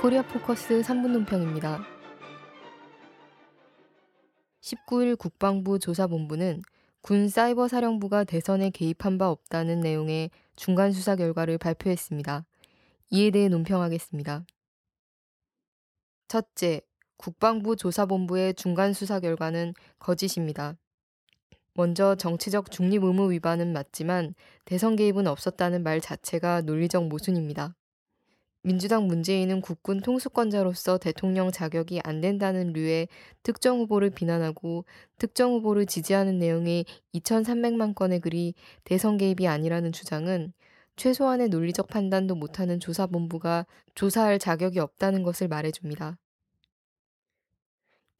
코리아 포커스 3분 논평입니다. 19일 국방부 조사본부는 군 사이버 사령부가 대선에 개입한 바 없다는 내용의 중간 수사 결과를 발표했습니다. 이에 대해 논평하겠습니다. 첫째, 국방부 조사본부의 중간 수사 결과는 거짓입니다. 먼저 정치적 중립 의무 위반은 맞지만 대선 개입은 없었다는 말 자체가 논리적 모순입니다. 민주당 문재인은 국군 통수권자로서 대통령 자격이 안 된다는 류의 특정 후보를 비난하고 특정 후보를 지지하는 내용의 2,300만 건의 글이 대선 개입이 아니라는 주장은 최소한의 논리적 판단도 못하는 조사본부가 조사할 자격이 없다는 것을 말해줍니다.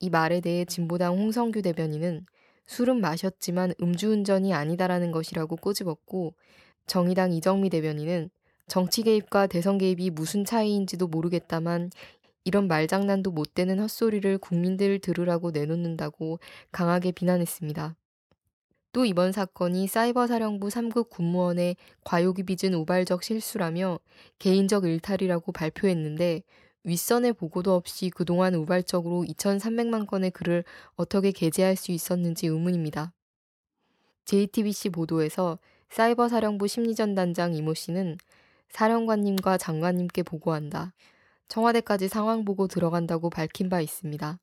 이 말에 대해 진보당 홍성규 대변인은 술은 마셨지만 음주운전이 아니다라는 것이라고 꼬집었고 정의당 이정미 대변인은 정치 개입과 대선 개입이 무슨 차이인지도 모르겠다만 이런 말장난도 못 되는 헛소리를 국민들 들으라고 내놓는다고 강하게 비난했습니다. 또 이번 사건이 사이버 사령부 3급 군무원의 과욕이 빚은 우발적 실수라며 개인적 일탈이라고 발표했는데 윗선의 보고도 없이 그동안 우발적으로 2,300만 건의 글을 어떻게 게재할 수 있었는지 의문입니다. JTBC 보도에서 사이버 사령부 심리전 단장 이모 씨는 사령관님과 장관님께 보고한다. 청와대까지 상황 보고 들어간다고 밝힌 바 있습니다.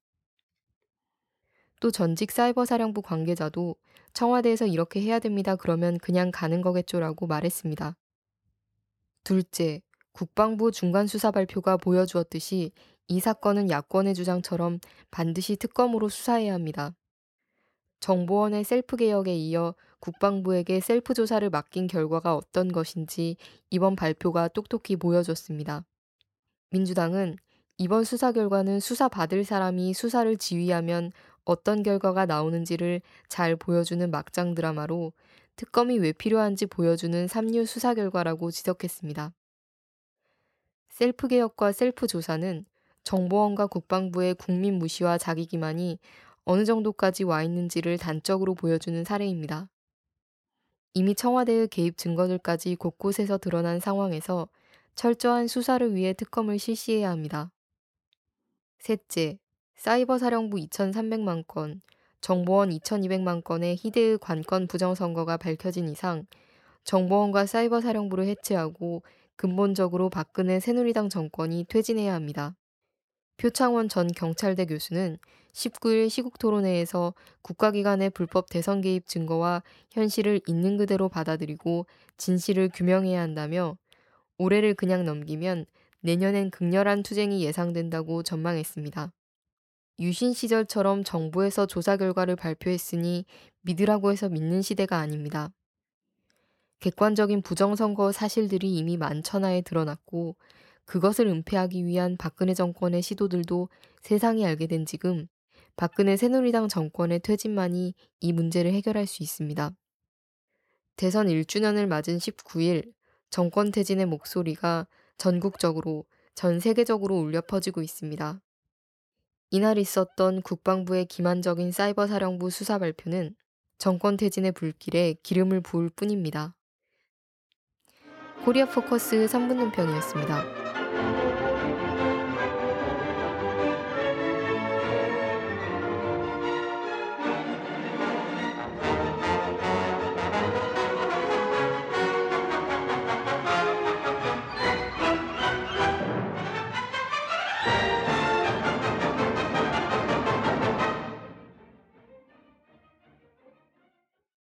또 전직 사이버 사령부 관계자도 청와대에서 이렇게 해야 됩니다. 그러면 그냥 가는 거겠죠라고 말했습니다. 둘째, 국방부 중간수사 발표가 보여주었듯이 이 사건은 야권의 주장처럼 반드시 특검으로 수사해야 합니다. 정보원의 셀프 개혁에 이어 국방부에게 셀프 조사를 맡긴 결과가 어떤 것인지 이번 발표가 똑똑히 보여줬습니다. 민주당은 이번 수사 결과는 수사 받을 사람이 수사를 지휘하면 어떤 결과가 나오는지를 잘 보여주는 막장 드라마로 특검이 왜 필요한지 보여주는 삼류 수사 결과라고 지적했습니다. 셀프 개혁과 셀프 조사는 정보원과 국방부의 국민 무시와 자기 기만이 어느 정도까지 와 있는지를 단적으로 보여주는 사례입니다. 이미 청와대의 개입 증거들까지 곳곳에서 드러난 상황에서 철저한 수사를 위해 특검을 실시해야 합니다. 셋째, 사이버 사령부 2,300만 건, 정보원 2,200만 건의 희대의 관권 부정선거가 밝혀진 이상 정보원과 사이버 사령부를 해체하고 근본적으로 박근혜 새누리당 정권이 퇴진해야 합니다. 표창원 전 경찰대 교수는 19일 시국 토론회에서 국가기관의 불법 대선 개입 증거와 현실을 있는 그대로 받아들이고 진실을 규명해야 한다며 올해를 그냥 넘기면 내년엔 극렬한 투쟁이 예상된다고 전망했습니다. 유신 시절처럼 정부에서 조사 결과를 발표했으니 믿으라고 해서 믿는 시대가 아닙니다. 객관적인 부정선거 사실들이 이미 만천하에 드러났고 그것을 은폐하기 위한 박근혜 정권의 시도들도 세상이 알게 된 지금 박근혜 새누리당 정권의 퇴진만이 이 문제를 해결할 수 있습니다. 대선 1주년을 맞은 19일 정권 퇴진의 목소리가 전국적으로 전 세계적으로 울려 퍼지고 있습니다. 이날 있었던 국방부의 기만적인 사이버 사령부 수사 발표는 정권 퇴진의 불길에 기름을 부을 뿐입니다. 코리아 포커스 3분 논평이었습니다.